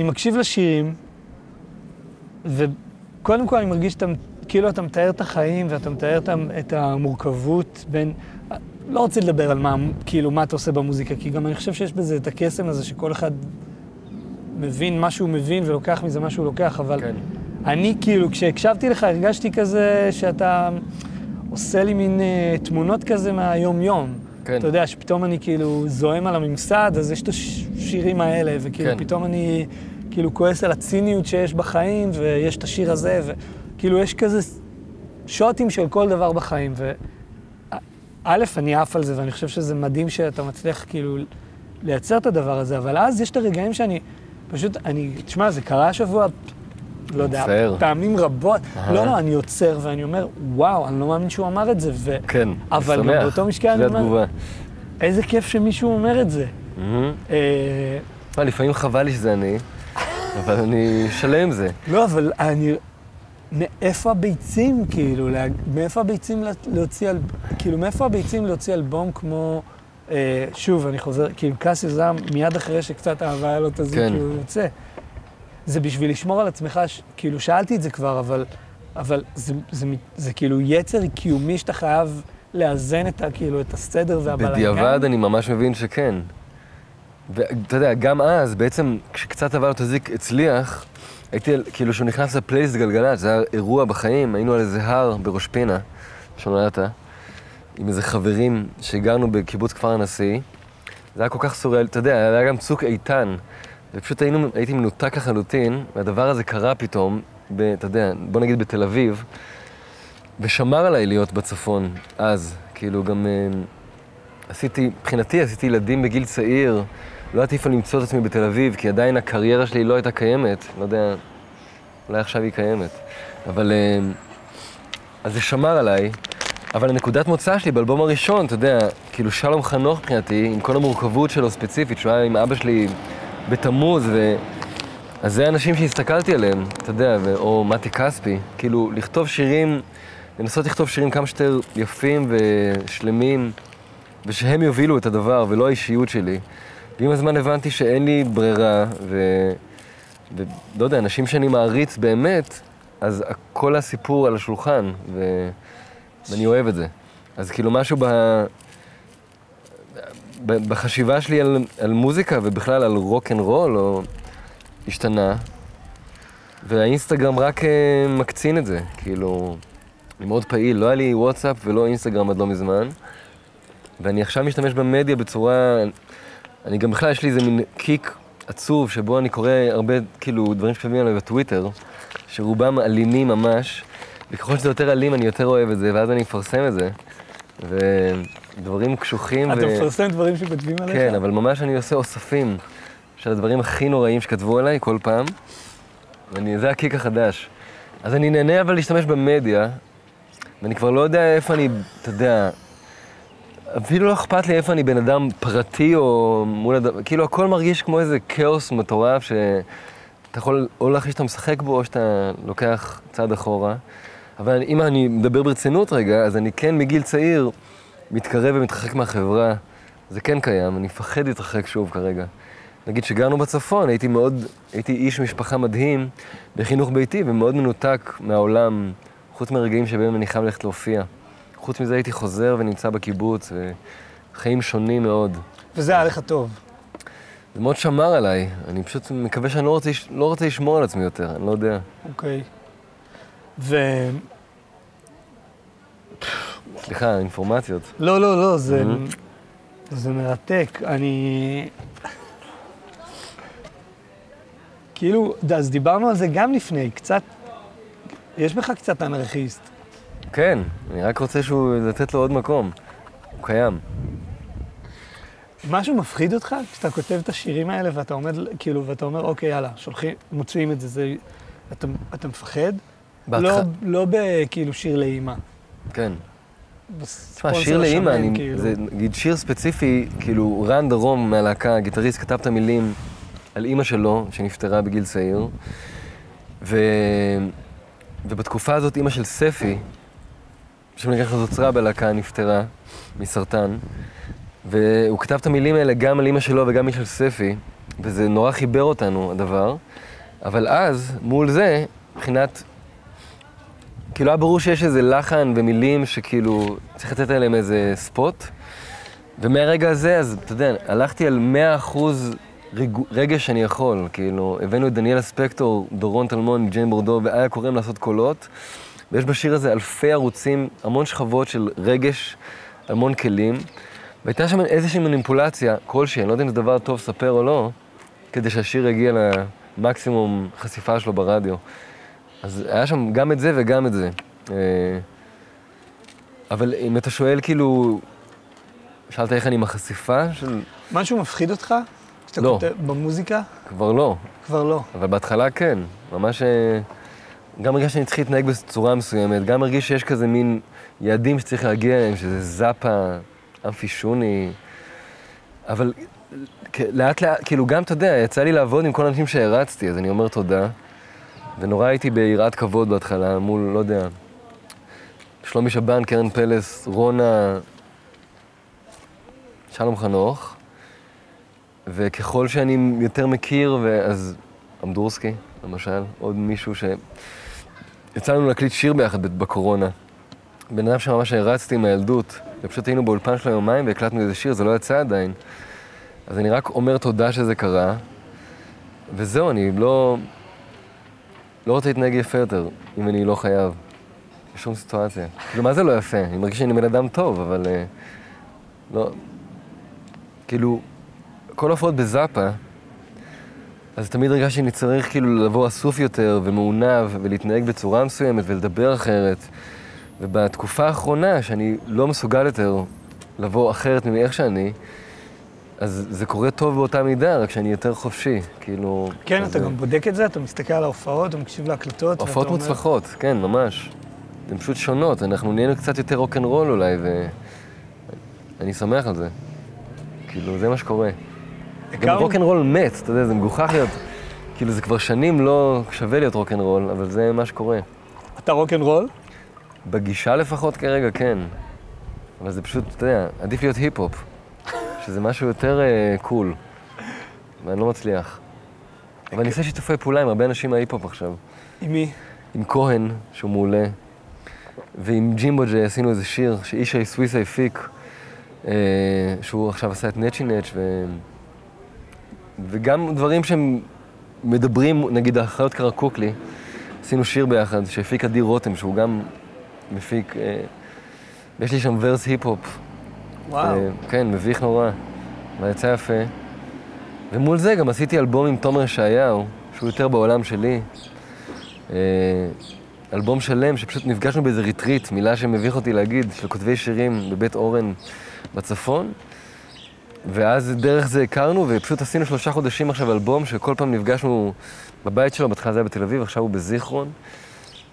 אני מקשיב לשירים, וקודם כל אני מרגיש שאתה, כאילו אתה מתאר את החיים ואתה מתאר את המורכבות בין... לא רוצה לדבר על מה, כאילו, מה אתה עושה במוזיקה, כי גם אני חושב שיש בזה את הקסם הזה שכל אחד מבין מה שהוא מבין ולוקח מזה מה שהוא לוקח, אבל כן. אני כאילו, כשהקשבתי לך, הרגשתי כזה שאתה עושה לי מין אה, תמונות כזה מהיום-יום. כן. אתה יודע, שפתאום אני כאילו זועם על הממסד, אז יש את השירים האלה, וכאילו כן. פתאום אני כאילו כועס על הציניות שיש בחיים, ויש את השיר הזה, וכאילו יש כזה שוטים של כל דבר בחיים. ו... א', אני עף על זה, ואני חושב שזה מדהים שאתה מצליח כאילו לייצר את הדבר הזה, אבל אז יש את הרגעים שאני פשוט, אני, תשמע, זה קרה השבוע, לא יודע, מצער. פעמים רבות. אהה. לא, לא, אני עוצר ואני אומר, וואו, אני לא מאמין שהוא אמר את זה, ו... כן, אבל גם שמח. באותו משקל אני זה אומר, התגובה. איזה כיף שמישהו אומר את זה. אה, מה, לפעמים חבל לי שזה אני, אבל אני שלם עם זה. לא, אבל אני... מאיפה הביצים, כאילו. מאיפה הביצים לה- להוציא, אל... כאילו, מאיפה הביצים להוציא אלבום כמו, אה, שוב, אני חוזר, כאילו, קאסי זעם, מיד אחרי שקצת האהבה היה לו את הזה, כן. כאילו, יוצא. זה בשביל לשמור על עצמך. כאילו, שאלתי את זה כבר, אבל, אבל זה, זה, זה, זה כאילו יצר קיומי שאתה חייב לאזן את, ה, כאילו, את הסדר והבלגן. בדיעבד אני ממש מבין שכן. ואתה יודע, גם אז, בעצם, כשקצת עבר את הזיק הצליח, הייתי, כאילו, כשהוא נכנס לפלייסט גלגלצ, זה היה אירוע בחיים, היינו על איזה הר בראש פינה, שנולדת, עם איזה חברים שגרנו בקיבוץ כפר הנשיא. זה היה כל כך סוריאלי, אתה יודע, היה גם צוק איתן, ופשוט היינו, הייתי מנותק לחלוטין, והדבר הזה קרה פתאום, ב, אתה יודע, בוא נגיד בתל אביב, ושמר עליי להיות בצפון אז, כאילו גם... אה, עשיתי, מבחינתי עשיתי ילדים בגיל צעיר, לא ידעתי איפה למצוא את עצמי בתל אביב, כי עדיין הקריירה שלי לא הייתה קיימת, לא יודע, אולי עכשיו היא קיימת. אבל... אה, אז זה שמר עליי, אבל הנקודת מוצא שלי באלבום הראשון, אתה יודע, כאילו שלום חנוך מבחינתי, עם כל המורכבות שלו ספציפית, שהוא היה עם אבא שלי בתמוז, ו... אז זה האנשים שהסתכלתי עליהם, אתה יודע, ו... או מתי כספי, כאילו, לכתוב שירים לנסות לכתוב שירים כמה שיותר יפים ושלמים, ושהם יובילו את הדבר, ולא האישיות שלי. ועם הזמן הבנתי שאין לי ברירה, ו... ולא יודע, אנשים שאני מעריץ באמת, אז כל הסיפור על השולחן, ו... ואני אוהב את זה. אז כאילו משהו ב... בחשיבה שלי על, על מוזיקה ובכלל על רוק אנד רול, או השתנה, והאינסטגרם רק אה, מקצין את זה, כאילו, אני מאוד פעיל, לא היה לי וואטסאפ ולא אינסטגרם עד לא מזמן, ואני עכשיו משתמש במדיה בצורה, אני גם בכלל, יש לי איזה מין kick עצוב, שבו אני קורא הרבה, כאילו, דברים שכתבים עליי בטוויטר, שרובם אלימים ממש, וככל שזה יותר אלים אני יותר אוהב את זה, ואז אני מפרסם את זה, ודברים קשוחים אתה מפרסם דברים שכותבים עליך? כן, אבל ממש אני עושה אוספים של הדברים הכי נוראים שכתבו עליי כל פעם, ואני, זה הקיק החדש. אז אני נהנה אבל להשתמש במדיה, ואני כבר לא יודע איפה אני, אתה יודע, אפילו לא אכפת לי איפה אני בן אדם פרטי או מול אדם, כאילו הכל מרגיש כמו איזה כאוס מטורף שאתה יכול או להרגיש שאתה משחק בו או שאתה לוקח צעד אחורה. אבל אם אני מדבר ברצינות רגע, אז אני כן מגיל צעיר מתקרב ומתרחק מהחברה. זה כן קיים, אני מפחד להתרחק שוב כרגע. נגיד שגרנו בצפון, הייתי מאוד, הייתי איש משפחה מדהים בחינוך ביתי ומאוד מנותק מהעולם, חוץ מהרגעים שבהם אני חייב ללכת להופיע. חוץ מזה הייתי חוזר ונמצא בקיבוץ, וחיים שונים מאוד. וזה היה לך טוב. זה מאוד שמר עליי, אני פשוט מקווה שאני לא רוצה, לא רוצה לשמור על עצמי יותר, אני לא יודע. אוקיי. ו... סליחה, אינפורמציות. לא, לא, לא, זה, Mhm. זה מרתק. אני... כאילו, אז דיברנו על זה גם לפני, קצת... יש בך קצת אנרכיסט. כן, אני רק רוצה שהוא, לתת לו עוד מקום. הוא קיים. משהו מפחיד אותך כשאתה כותב את השירים האלה ואתה עומד, כאילו, ואתה אומר, אוקיי, יאללה, שולחים, מוציאים את זה, זה... אתה, אתה מפחד? בהתח- לא, לא בכאילו שיר לאימא. כן. תשמע, שיר לאימא, אני, כאילו. זה נגיד שיר ספציפי, כאילו רן דרום מהלהקה, הגיטריסט, כתב את המילים על אימא שלו, שנפטרה בגיל צעיר, ו... ובתקופה הזאת אימא של ספי, שבמקרה נוצרה בלהקה, נפטרה מסרטן, והוא כתב את המילים האלה גם על אימא שלו וגם על של ספי, וזה נורא חיבר אותנו, הדבר, אבל אז, מול זה, מבחינת כאילו היה ברור שיש איזה לחן ומילים שכאילו צריך לתת עליהם איזה ספוט. ומהרגע הזה, אז אתה יודע, הלכתי על 100% ריג... רגש שאני יכול. כאילו, הבאנו את דניאלה ספקטור, דורון טלמון, ג'יין בורדו ואיה קוראים לעשות קולות. ויש בשיר הזה אלפי ערוצים, המון שכבות של רגש, המון כלים. והייתה שם איזושהי מניפולציה כלשהי, אני לא יודע אם זה דבר טוב לספר או לא, כדי שהשיר יגיע למקסימום חשיפה שלו ברדיו. אז היה שם גם את זה וגם את זה. אה, אבל אם אתה שואל, כאילו, שאלת איך אני עם החשיפה של... משהו מפחיד אותך? כשאתה לא. כותב במוזיקה? כבר לא, כבר לא. אבל בהתחלה כן. ממש... גם הרגשתי שאני צריך להתנהג בצורה מסוימת, גם הרגיש שיש כזה מין יעדים שצריך להגיע אליהם, שזה זאפה, אמפי שוני. אבל לאט לאט, כאילו גם, אתה יודע, יצא לי לעבוד עם כל האנשים שהרצתי, אז אני אומר תודה. ונורא הייתי ביראת כבוד בהתחלה, מול, לא יודע, שלומי שבן, קרן פלס, רונה, שלום חנוך. וככל שאני יותר מכיר, אז אמדורסקי, למשל, עוד מישהו ש... יצא לנו להקליט שיר ביחד בקורונה. בן אדם שממש הרצתי מהילדות, ופשוט היינו באולפן שלו יומיים והקלטנו איזה שיר, זה לא יצא עדיין. אז אני רק אומר תודה שזה קרה, וזהו, אני לא... לא רוצה להתנהג יפה יותר, אם אני לא חייב. בשום סיטואציה. כאילו, מה זה לא יפה? אני מרגיש שאני בן אדם טוב, אבל... אה, לא... כאילו, כל ההופעות בזאפה, אז תמיד הרגשתי שאני צריך כאילו לבוא אסוף יותר ומעונב ולהתנהג בצורה מסוימת ולדבר אחרת. ובתקופה האחרונה, שאני לא מסוגל יותר לבוא אחרת מאיך שאני, אז זה קורה טוב באותה מידה, רק שאני יותר חופשי, כאילו... כן, אתה אה, גם בודק את זה, אתה מסתכל על ההופעות, אתה מקשיב להקלטות. הופעות אומר- מוצלחות, כן, ממש. הן פשוט שונות, אנחנו נהיינו קצת יותר רוקנרול אולי, ואני שמח על זה. כאילו, זה מה שקורה. גם רוקנרול מת, אתה יודע, זה מגוחך להיות... כאילו, זה כבר שנים לא שווה להיות רוקנרול, אבל זה מה שקורה. אתה רוקנרול? בגישה לפחות כרגע, כן. אבל זה פשוט, אתה יודע, עדיף להיות היפ-הופ, שזה משהו יותר אה, cool, ואני לא מצליח. אבל אני עושה שיתופי פעולה עם הרבה אנשים מההיפ-הופ עכשיו. עם מי? עם כהן, שהוא מעולה, ועם ג'ימבו ג'יי עשינו איזה שיר שאישי סוויסה הפיק, אה, שהוא עכשיו עשה את נצ'י נצ', ו... וגם דברים שהם מדברים, נגיד האחיות קרקוקלי, עשינו שיר ביחד, שהפיק אדיר רותם, שהוא גם מפיק, אה, יש לי שם verse היפ-הופ. וואו. אה, כן, מביך נורא, אבל יצא יפה. ומול זה גם עשיתי אלבום עם תומר ישעיהו, שהוא יותר בעולם שלי. אה, אלבום שלם שפשוט נפגשנו באיזה ריטריט, מילה שמביך אותי להגיד, של כותבי שירים בבית אורן בצפון. ואז דרך זה הכרנו, ופשוט עשינו שלושה חודשים עכשיו אלבום, שכל פעם נפגשנו בבית שלו, בהתחלה זה היה בתל אביב, עכשיו הוא בזיכרון.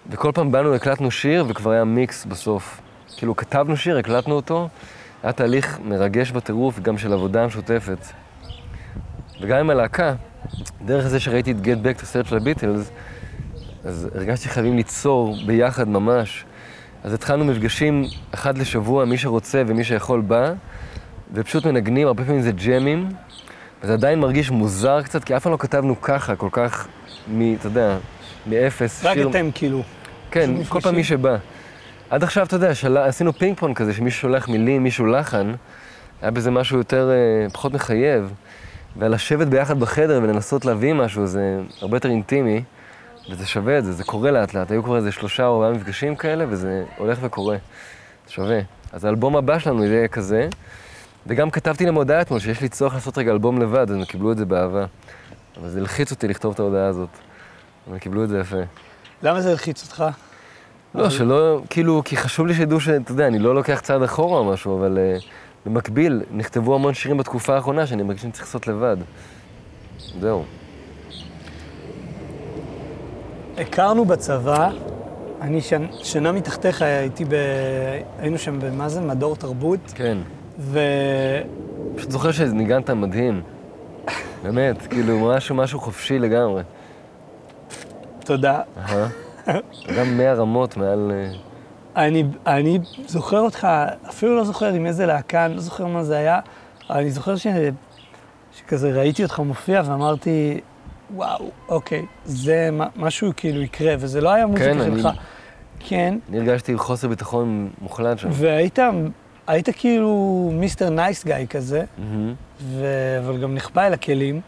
וכל פעם באנו, הקלטנו שיר, וכבר היה מיקס בסוף. כאילו, כתבנו שיר, הקלטנו אותו, היה תהליך מרגש בטירוף, גם של עבודה משותפת. וגם עם הלהקה, דרך זה שראיתי את Get Back, את הסרט של הביטלס, אז הרגשתי חייבים ליצור ביחד ממש. אז התחלנו מפגשים אחד לשבוע, מי שרוצה ומי שיכול בא, ופשוט מנגנים, הרבה פעמים זה ג'מים, וזה עדיין מרגיש מוזר קצת, כי אף פעם לא כתבנו ככה, כל כך, מ, אתה יודע, מאפס. רק שיר... אתם כאילו. כן, כל פעם מי. שבא. עד עכשיו, אתה יודע, של... עשינו פינג פונג כזה, שמישהו שולח מילים, מישהו לחן, היה בזה משהו יותר, אה, פחות מחייב. ולשבת ביחד בחדר ולנסות להביא משהו, זה הרבה יותר אינטימי, וזה שווה את זה, זה קורה לאט לאט. היו כבר איזה שלושה או ארבעה מפגשים כאלה, וזה הולך וקורה. זה שווה. אז האלבום הבא שלנו יהיה כזה, וגם כתבתי להם הודעה אתמול שיש לי צורך לעשות רגע אלבום לבד, אז הם קיבלו את זה באהבה. אבל זה הלחיץ אותי לכתוב את ההודעה הזאת. אבל הם קיבלו את זה יפה. למה זה הלחיץ אותך? לא, שלא, כאילו, כי חשוב לי שידעו שאתה יודע, אני לא לוקח צעד אחורה או משהו, אבל uh, במקביל, נכתבו המון שירים בתקופה האחרונה שאני מרגיש שאני צריך לעשות לבד. זהו. הכרנו בצבא, אני שנ... שנה מתחתיך הייתי ב... היינו שם במה זה? מדור תרבות, כן. ו... פשוט זוכר שניגנת מדהים. באמת, כאילו, משהו, משהו חופשי לגמרי. תודה. גם מאה רמות מעל... אה, אני, אני זוכר אותך, אפילו לא זוכר עם איזה להקה, אני לא זוכר מה זה היה, אבל אני זוכר ש... שכזה ראיתי אותך מופיע ואמרתי, וואו, אוקיי, זה מה- משהו כאילו יקרה, וזה לא היה מוזיקה כן, אני- שלך. כן, אני הרגשתי חוסר ביטחון מוחלט שם. והיית היית כאילו Mister Nice Guy כזה, מהמם. ו... אבל גם נחבא אל הכלים,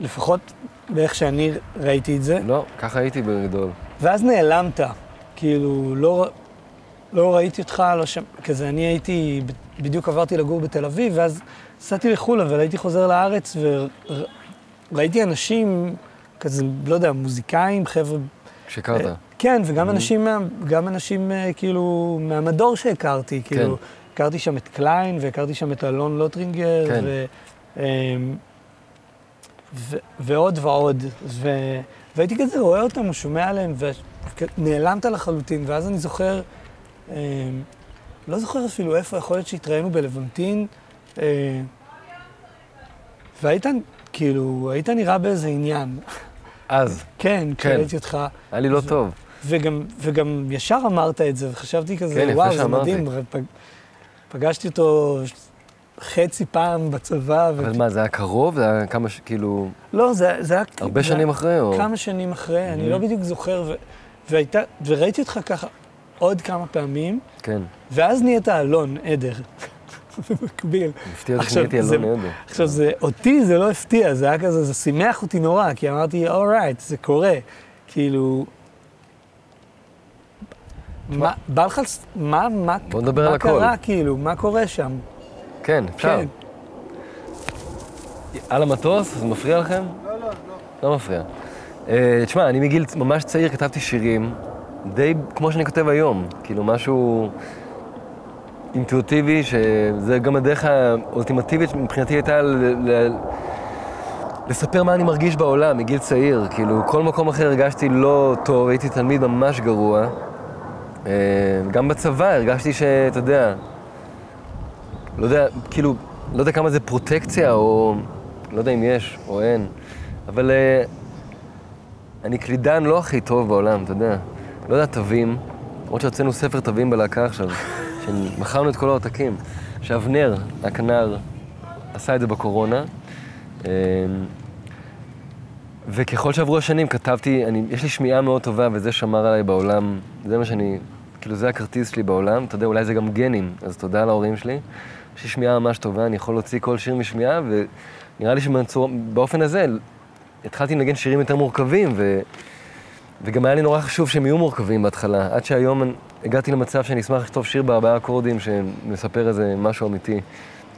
לפחות באיך שאני ראיתי את זה, לא, ככה הייתי בגדול. ואז נעלמת, כאילו, לא, לא ראיתי אותך, לא שם, כזה, אני הייתי, בדיוק עברתי לגור בתל אביב, ואז נסעתי לחו"ל, אבל הייתי חוזר לארץ, וראיתי אנשים, כזה, לא יודע, מוזיקאים, חבר'ה... כשהכרת. אה, כן, וגם אנשים, מה- גם אנשים אה, כאילו מהמדור שהכרתי, כאילו, הכרתי שם את קליין, והכרתי שם את אלון לוטרינגר, כן. ו, אמ, ו, ועוד ועוד, ו, והייתי כזה רואה אותם, או שומע עליהם, ונעלמת לחלוטין, ואז אני זוכר, אמ, לא זוכר אפילו איפה, יכול להיות שהתראינו בלוונטין, אה, והיית, כאילו, היית נראה באיזה עניין. אז, כן, כן. כשראיתי אותך. היה לי לא ו- טוב. וגם, וגם ישר אמרת את זה, וחשבתי כזה, כן, וואו, זה שאמרתי." מדהים. פג, פגשתי אותו חצי פעם בצבא. ו... אבל מה, זה היה קרוב? זה היה כמה, ש- כאילו, לא, זה, זה היה... הרבה זה שנים אחרי, או... כמה שנים אחרי, אני Mhm. לא בדיוק זוכר, ו... והייתה, וראיתי אותך ככה עוד כמה פעמים, כן. ואז נהיית אלון עדר. במקביל. הפתיע עכשיו, שנהייתי אלון עדר. עכשיו, זה, אותי זה לא הפתיע, זה היה כזה, זה שימח אותי נורא, כי אמרתי, אורייט, זה קורה. כאילו... מה, בא לך, מה, מה, בוא נדבר על מה הכל. קרה, כאילו, מה קורה שם? כן, אפשר. כן. על המטוס? זה מפריע לכם? לא, לא, לא. לא מפריע. אה, תשמע, אני מגיל ממש צעיר כתבתי שירים, די כמו שאני כותב היום. כאילו, משהו אינטואיטיבי, שזה גם הדרך האולטימטיבית מבחינתי הייתה ל- ל- לספר מה אני מרגיש בעולם מגיל צעיר. כאילו, כל מקום אחר הרגשתי לא טוב, הייתי תלמיד ממש גרוע. אה, גם בצבא הרגשתי שאתה יודע, לא יודע, כאילו, לא יודע כמה זה פרוטקציה, או לא יודע אם יש או אין, אבל uh, אני קלידן לא הכי טוב בעולם, אתה יודע. לא יודע תווים, למרות שהוצאנו ספר תווים בלהקה עכשיו, שמכרנו את כל העותקים, שאבנר, הכנר, עשה את זה בקורונה. אה, וככל שעברו השנים כתבתי, אני, יש לי שמיעה מאוד טובה וזה שמר עליי בעולם, זה מה שאני, כאילו זה הכרטיס שלי בעולם, אתה יודע, אולי זה גם גנים, אז תודה להורים שלי. יש לי שמיעה ממש טובה, אני יכול להוציא כל שיר משמיעה, ונראה לי שבאופן הזה התחלתי לנגן שירים יותר מורכבים, ו, וגם היה לי נורא חשוב שהם יהיו מורכבים בהתחלה, עד שהיום הגעתי למצב שאני אשמח לכתוב שיר בארבעה אקורדים שמספר איזה משהו אמיתי.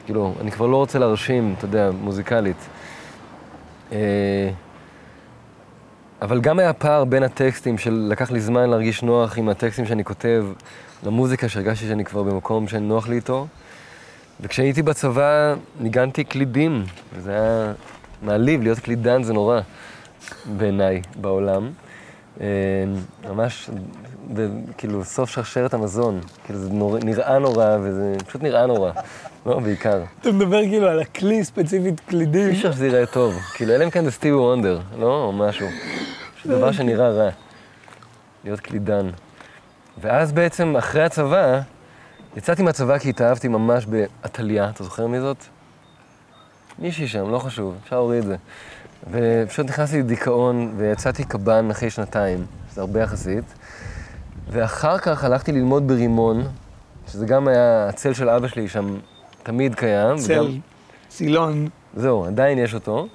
כאילו, אני כבר לא רוצה להרשים, אתה יודע, מוזיקלית. אה, אבל גם היה פער בין הטקסטים של לקח לי זמן להרגיש נוח עם הטקסטים שאני כותב, למוזיקה שהרגשתי שאני כבר במקום שנוח לי איתו. וכשהייתי בצבא ניגנתי קלידים, וזה היה מעליב, להיות קלידן זה נורא בעיניי בעולם. אה, ממש, כאילו, סוף שרשרת המזון. כאילו, זה נראה נורא, וזה פשוט נראה נורא. לא, בעיקר. אתה מדבר כאילו על הכלי ספציפית קלידים. אי אפשר שזה ייראה טוב. כאילו, אלא אם כן זה סטיבי וונדר, לא? או משהו. דבר שנראה רע. להיות קלידן. ואז בעצם, אחרי הצבא, יצאתי מהצבא כי התאהבתי ממש בעתליה, אתה זוכר מי זאת? מישהי שם, לא חשוב, אפשר להוריד את זה. ופשוט נכנסתי לדיכאון, ויצאתי קב"ן אחרי שנתיים, שזה הרבה יחסית. ואחר כך הלכתי ללמוד ברימון, שזה גם היה, הצל של אבא שלי שם תמיד קיים. צל, וגם- סילון. זהו, עדיין יש אותו.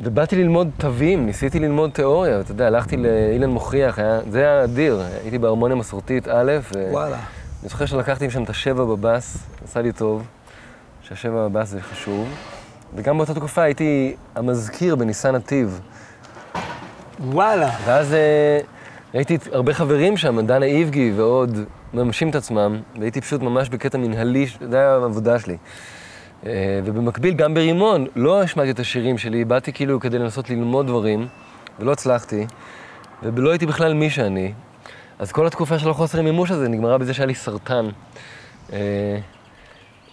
ובאתי ללמוד תווים, ניסיתי ללמוד תיאוריה, אתה יודע, הלכתי לאילן מוכיח, היה, זה היה אדיר, הייתי בהרמוניה מסורתית א', ו- וואלה. אני זוכר שלקחתי שם את השבע בבאס, עשה לי טוב, שהשבע בבאס זה חשוב. וגם באותה תקופה הייתי המזכיר בניסן נתיב. וואלה. ואז אה, ראיתי הרבה חברים שם, דנה איבגי ועוד, מממשים את עצמם, והייתי פשוט ממש בקטע מנהלי, זה היה העבודה שלי. אה, ובמקביל, גם ברימון, לא השמעתי את השירים שלי, באתי כאילו כדי לנסות ללמוד דברים, ולא הצלחתי, ולא הייתי בכלל מי שאני. אז כל התקופה של החוסר מימוש הזה נגמרה בזה שהיה לי סרטן. אה,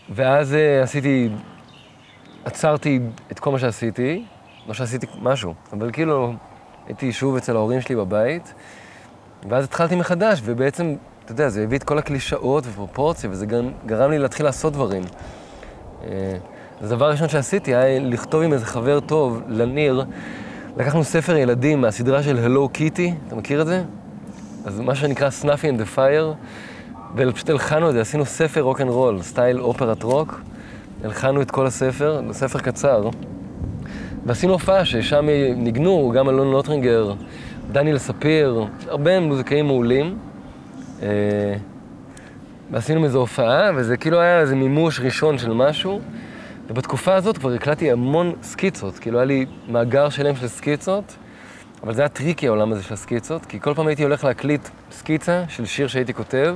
ואז אה, עשיתי, עצרתי את כל מה שעשיתי, לא שעשיתי משהו, אבל כאילו הייתי שוב אצל ההורים שלי בבית, ואז התחלתי מחדש, ובעצם, אתה יודע, זה הביא את כל הקלישאות ופרופורציה, וזה גם גרם לי להתחיל לעשות דברים. אה, אז הדבר הראשון שעשיתי היה לכתוב עם איזה חבר טוב, לניר, לקחנו ספר ילדים מהסדרה של הלו קיטי, אתה מכיר את זה? אז מה שנקרא Snappy and the Fire, ופשוט הלחנו את זה, עשינו ספר רוק אנד רול, סטייל אופרת רוק, הלחנו את כל הספר, זה ספר קצר, ועשינו הופעה ששם ניגנו גם אלון לוטרינגר, דניאל ספיר, הרבה מוזיקאים מעולים. ועשינו מזה הופעה, וזה כאילו היה איזה מימוש ראשון של משהו. ובתקופה הזאת כבר הקלטתי המון סקיצות, כאילו היה לי מאגר שלם של סקיצות, אבל זה היה tricky העולם הזה של הסקיצות, כי כל פעם הייתי הולך להקליט סקיצה של שיר שהייתי כותב,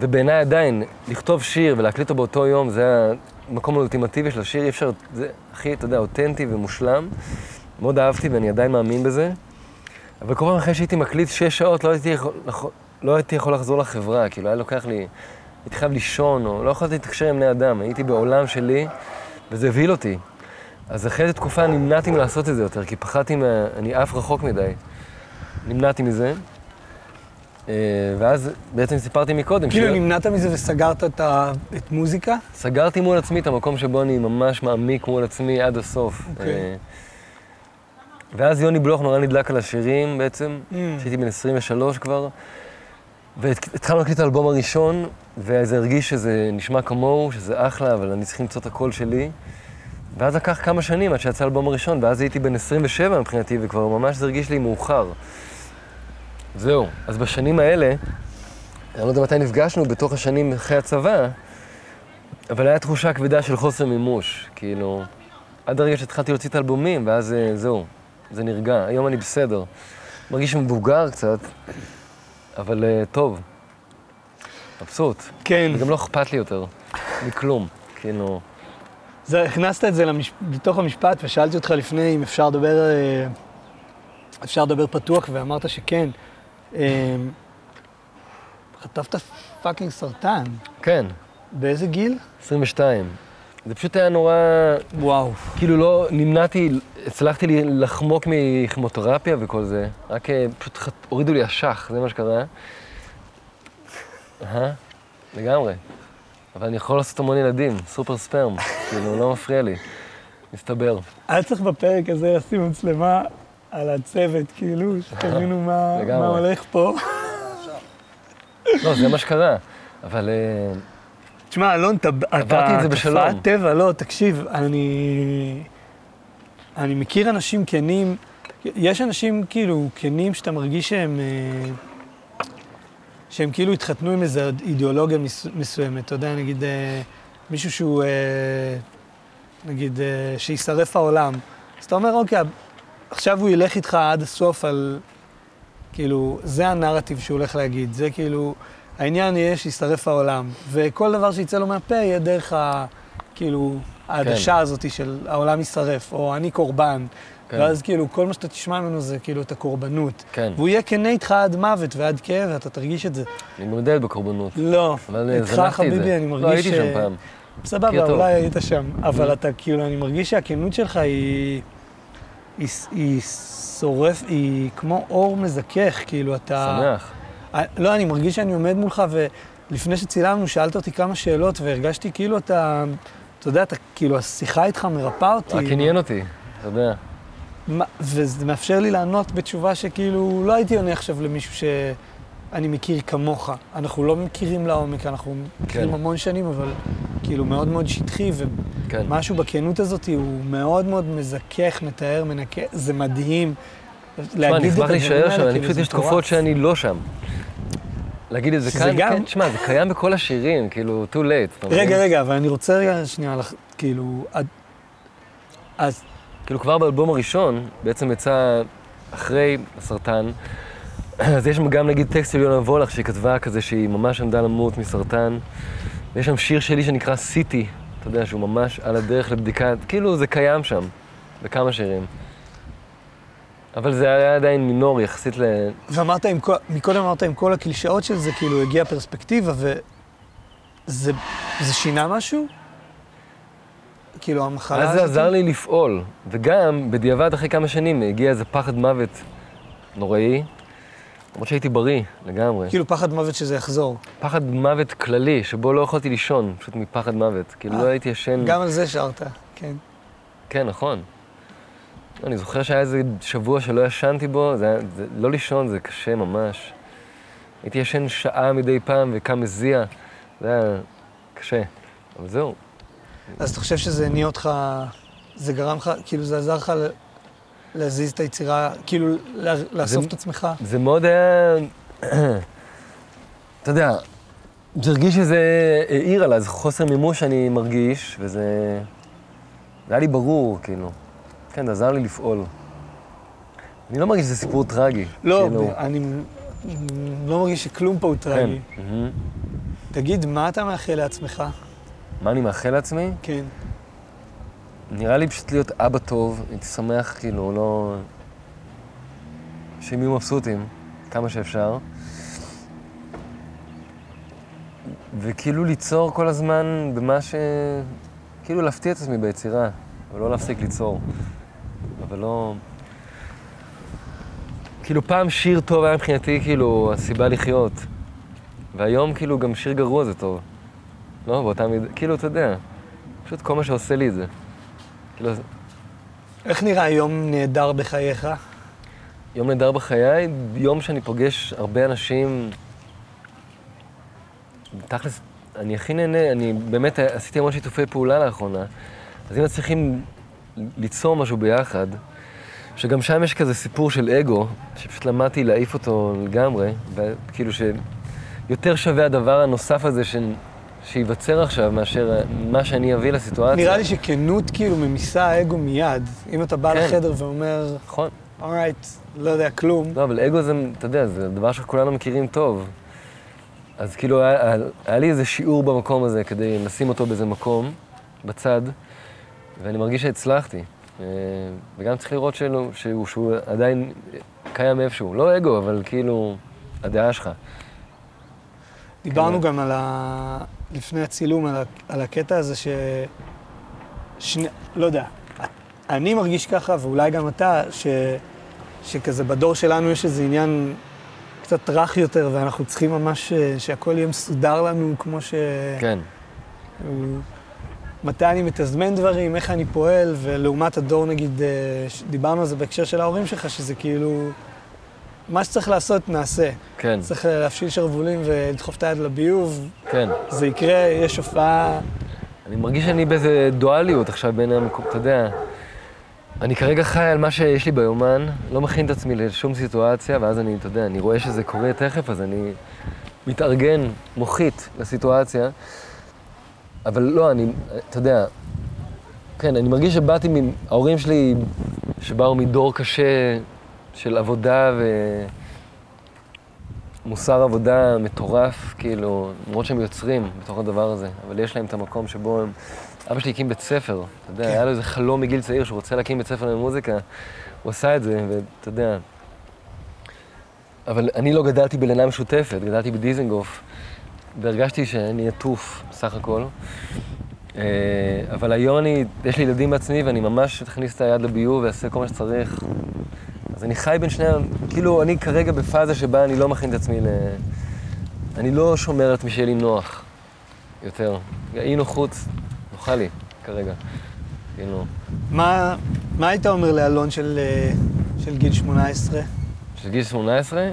ובעיניי עדיין, לכתוב שיר ולהקליט אותו באותו יום, זה המקום האולטימטיבי של השיר, אי אפשר, זה הכי, אתה יודע, אותנטי ומושלם. מאוד אהבתי ואני עדיין מאמין בזה. אבל כל פעם אחרי שהייתי מקליט שש שעות, לא הייתי יכול, לא הייתי יכול לחזור לחברה, כאילו היה לוקח לי, הייתי חייב לישון, או לא יכולתי להתקשר עם בני אדם, הייתי בעולם שלי, וזה הבהיל אותי. אז אחרי איזו תקופה נמנעתי מלעשות את זה יותר, כי פחדתי מה... אני עף רחוק מדי. נמנעתי מזה. אה, ואז בעצם סיפרתי מקודם, כאילו ש- נמנעת מזה וסגרת את ה- את מוזיקה? סגרתי מול עצמי את המקום שבו אני ממש מעמיק מול עצמי עד הסוף. אוקיי. אה, ואז יוני בלוך נורא נדלק על השירים בעצם, Mm. כשהייתי בן 23 כבר, והתחלנו להקליט את האלבום הראשון, וזה הרגיש שזה נשמע כמוהו, שזה אחלה, אבל אני צריך למצוא את הקול שלי. ואז לקח כמה שנים עד שיצא האלבום הראשון, ואז הייתי בן 27 מבחינתי, וכבר ממש זה הרגיש לי מאוחר. זהו, אז בשנים האלה, אני לא יודע מתי נפגשנו, בתוך השנים אחרי הצבא, אבל הייתה תחושה כבדה של חוסר מימוש, כאילו, עד הרגע שהתחלתי להוציא את האלבומים, ואז אה, זהו, זה נרגע. היום אני בסדר. מרגיש מבוגר קצת, אבל אה, טוב. מבסוט. כן. וגם לא אכפת לי יותר, מכלום. כאילו, זה, הכנסת את זה למש... לתוך המשפט, ושאלתי אותך לפני אם אפשר לדבר, אה, אפשר לדבר פתוח, ואמרת שכן. אה, חטפת fucking סרטן. כן, באיזה גיל? 22. זה פשוט היה נורא, וואו. כאילו לא, נמנעתי הצלחתי לחמוק מכימותרפיה וכל זה, רק אה, פשוט הורידו לי אשך, זה מה שקרה. אהה, לגמרי. אבל אני יכול לעשות המון ילדים, super sperm, כאילו, לא מפריע לי, מסתבר. היה צריך בפרק הזה לשים מצלמה על הצוות, כאילו, שתבינו מה הולך פה. לא, זה מה שקרה. אבל אה, תשמע, אלון, אתה, עברתי את זה בשלום. טבע, לא, תקשיב, אני... אני מכיר אנשים כנים, יש אנשים כאילו כנים שאתה מרגיש שהם... אה, שהם כאילו התחתנו עם איזו אידיאולוגיה מס, מסוימת, אתה יודע, נגיד אה, מישהו שהוא, אה, נגיד, שישרף העולם. אז אתה אומר, אוקיי, עכשיו הוא ילך איתך עד הסוף על, כאילו, זה הנרטיב שהוא הולך להגיד, זה כאילו, העניין יהיה שישרף העולם, וכל דבר שיצא לו מהפה יהיה דרך ה... כאילו, העדשה הזאת של העולם יישרף, או אני קורבן. כן. ואז כאילו, כל מה שאתה תשמע ממנו זה כאילו את הקורבנות. כן, והוא יהיה כנה איתך עד מוות ועד כאב, ואתה תרגיש את זה. אני מודד בקורבנות. לא, אבל איתך זנחתי את חביבי, זה. אני מרגיש לא, הייתי שם פעם. סבבה. אולי היית שם, אבל אתה כאילו, אני מרגיש שהכנות שלך היא... היא, היא שורף, היא כמו אור מזכך, כאילו אתה... שמח. לא, אני מרגיש שאני עומד מולך, ולפני שצילמנו, שאלת אותי כמה שאלות, והרגשתי כאילו אתה... אתה יודע, אתה, כאילו, השיחה איתך מרפאה אותי. רק עניין אותי, אתה יודע. וזה מאפשר לי לענות בתשובה שכאילו, לא הייתי עונה עכשיו למישהו שאני מכיר כמוך. אנחנו לא מכירים לעומק, אנחנו מכירים כן. המון שנים, אבל כאילו מאוד מאוד שטחי, כן. ומשהו בכנות הזאת הוא מאוד מאוד מזכך, מתאר, מנקה, זה מדהים. תשמע, אני אשמח להישאר שם, אני כאילו, פשוט זה יש תקופות. שאני לא שם. להגיד את זה כאן, גם- כן, תשמע, זה קיים בכל השירים, כאילו, too late. רגע, רגע, אבל אני רוצה רגע שנייה, לח- כאילו, עד- אז כאילו כבר באלבום הראשון, בעצם יצא אחרי הסרטן, אז יש שם גם נגיד טקסט של יונה וולך שהיא כתבה כזה שהיא ממש עמדה למות מסרטן. ויש שם שיר שלי שנקרא סיטי, אתה יודע, שהוא ממש על הדרך לבדיקה, כאילו זה קיים שם, בכמה שירים. אבל זה היה עדיין מינורי יחסית ל... ואמרת, עם כל, מקודם אמרת עם כל הקלישאות של זה, כאילו הגיעה פרספקטיבה, וזה זה שינה משהו? כאילו המחלה אז זה עזר לי לפעול, וגם בדיעבד אחרי כמה שנים הגיע איזה פחד מוות נוראי, למרות שהייתי בריא לגמרי. כאילו פחד מוות שזה יחזור. פחד מוות כללי, שבו לא יכולתי לישון, פשוט מפחד מוות. כאילו אה, לא הייתי ישן... גם על זה שרת, כן. כן, נכון. אני זוכר שהיה איזה שבוע שלא ישנתי בו, זה. זה... לא לישון זה קשה ממש. הייתי ישן שעה מדי פעם וקם מזיע, זה היה קשה. אבל זהו, אז אתה חושב שזה הניע אותך, זה גרם לך, כאילו זה עזר לך להזיז את היצירה, כאילו לאסוף את עצמך? זה מאוד היה... אתה יודע, זה הרגיש שזה העיר עליי, זה חוסר מימוש שאני מרגיש, וזה... זה היה לי ברור, כאילו. כן, זה עזר לי לפעול. אני לא מרגיש שזה סיפור טרגי. לא, כאילו, אני לא מרגיש שכלום פה הוא טרגי. כן. תגיד, מה אתה מאחל לעצמך? מה אני מאחל לעצמי? כן. נראה לי פשוט להיות אבא טוב, הייתי שמח, כאילו, לא... שהם יהיו מבסוטים, כמה שאפשר. וכאילו ליצור כל הזמן במה ש... כאילו להפתיע את עצמי ביצירה, ולא להפסיק ליצור. אבל לא... כאילו פעם שיר טוב היה מבחינתי כאילו הסיבה לחיות. והיום כאילו גם שיר גרוע זה טוב. לא, באותה מידה, כאילו, אתה יודע, פשוט כל מה שעושה לי את זה. כאילו, איך נראה יום נהדר בחייך? יום נהדר בחיי, יום שאני פוגש הרבה אנשים, תכלס, אני הכי נהנה, אני באמת עשיתי המון שיתופי פעולה לאחרונה, אז אם מצליחים ליצור משהו ביחד, שגם שם יש כזה סיפור של אגו, שפשוט למדתי להעיף אותו לגמרי, וכאילו שיותר שווה הדבר הנוסף הזה ש... שייווצר עכשיו מאשר מה שאני אביא לסיטואציה. נראה לי שכנות כאילו ממיסה האגו מיד. אם אתה בא כן. לחדר ואומר, נכון. אורייט, לא יודע כלום, לא, אבל אגו זה, אתה יודע, זה דבר שכולנו מכירים טוב. אז כאילו, היה, היה לי איזה שיעור במקום הזה כדי לשים אותו באיזה מקום, בצד, ואני מרגיש שהצלחתי. אה, וגם צריך לראות שלו, שהוא, שהוא עדיין קיים איפשהו. לא אגו, אבל כאילו, הדעה שלך. דיברנו כן. גם על ה... לפני הצילום, על, ה... על הקטע הזה ש... שני... לא יודע, אני מרגיש ככה, ואולי גם אתה, ש, שכזה בדור שלנו יש איזה עניין קצת רך יותר, ואנחנו צריכים ממש אה, שהכל יהיה מסודר לנו, כמו ש... כן. מתי אני מתזמן דברים, איך אני פועל, ולעומת הדור, נגיד, אה, דיברנו על זה בהקשר של ההורים שלך, שזה כאילו, מה שצריך לעשות, נעשה. כן, צריך להפשיל שרוולים ולדחוף את היד לביוב, כן. זה יקרה, יש הופעה... אני מרגיש שאני באיזה דואליות עכשיו בין המקום, אתה יודע. אני כרגע חי על מה שיש לי ביומן, לא מכין את עצמי לשום סיטואציה, ואז אני, אתה יודע, אני רואה שזה קורה תכף, אז אני מתארגן מוחית לסיטואציה. אבל לא, אני, אתה יודע, כן, אני מרגיש שבאתי, מ... ההורים שלי, שבאו מדור קשה של עבודה ומוסר עבודה מטורף, כאילו, למרות שהם יוצרים בתוך הדבר הזה, אבל יש להם את המקום שבו הם... אבא שלי הקים בית ספר, אתה יודע, היה לו איזה חלום מגיל צעיר שהוא רוצה להקים בית ספר למוזיקה, הוא עשה את זה, ואתה יודע... אבל אני לא גדלתי בלינה משותפת, גדלתי בדיזנגוף, והרגשתי שאני עטוף, בסך הכל. אה, אבל היום אני, יש לי ילדים בעצמי, ואני ממש אכניס את היד לביוב ואעשה כל מה שצריך. אז אני חי בין שני, ה- כאילו, אני כרגע בפאזה שבה אני לא מכין את עצמי ל... אני לא שומר על עצמי שיהיה לי נוח יותר. אי נוחות, נוחה לי כרגע. כאילו, מה, מה היית אומר לאלון של, אה, של גיל 18? של גיל 18, אה,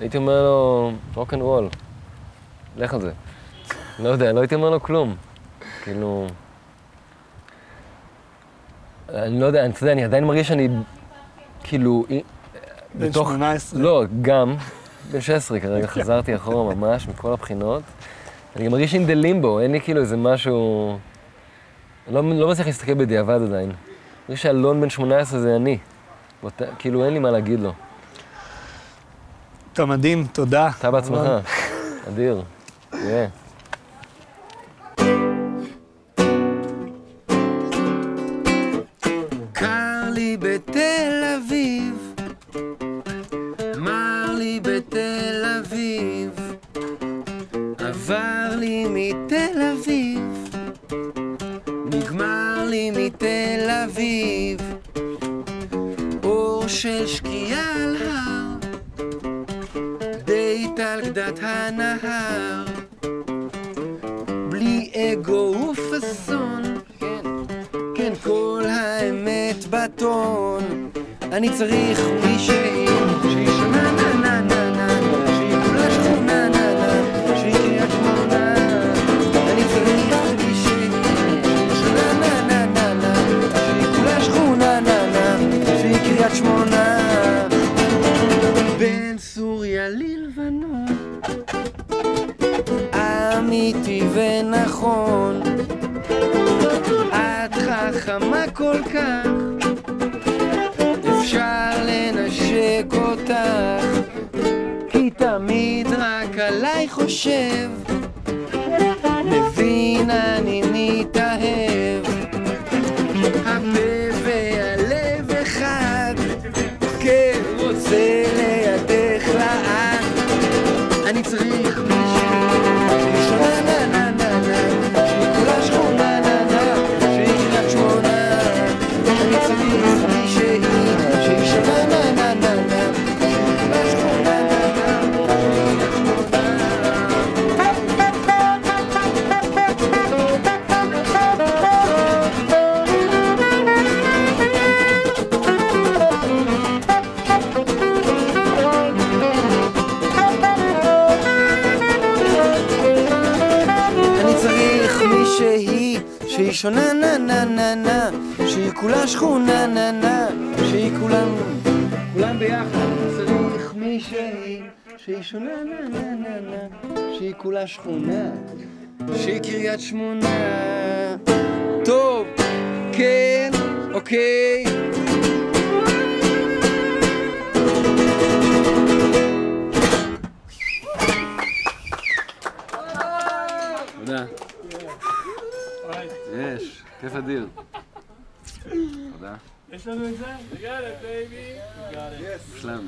הייתי אומר לו, רוק אנד רול, לך על זה. לא יודע, לא הייתי אומר לו כלום. כאילו... אני לא יודע, אתה יודע, אני עדיין מרגיש שאני, כאילו... אי- בן בתוך- 18. לא, גם. בן 16 כרגע, חזרתי אחורה ממש, מכל הבחינות. אני גם מרגיש in the limbo, אין לי כאילו איזה משהו... לא, לא מצליח להסתכל בדיעבד עדיין. אני מרגיש שאלון בן 18 זה אני. כאילו, אין לי מה להגיד לו. אתה מדהים, תודה. אתה בעצמך. אדיר. תהיה. שונה נה נה נה נה שהיא כולה שכונה נה נה שהיא כולם כולם ביחד צריך מישהי שהיא שונה נה נה נה נה שהיא כולה שכונה שהיא קריית שמונה. טוב כן אוקיי כיף אדיר. תודה. יש לנו את זה? מושלם.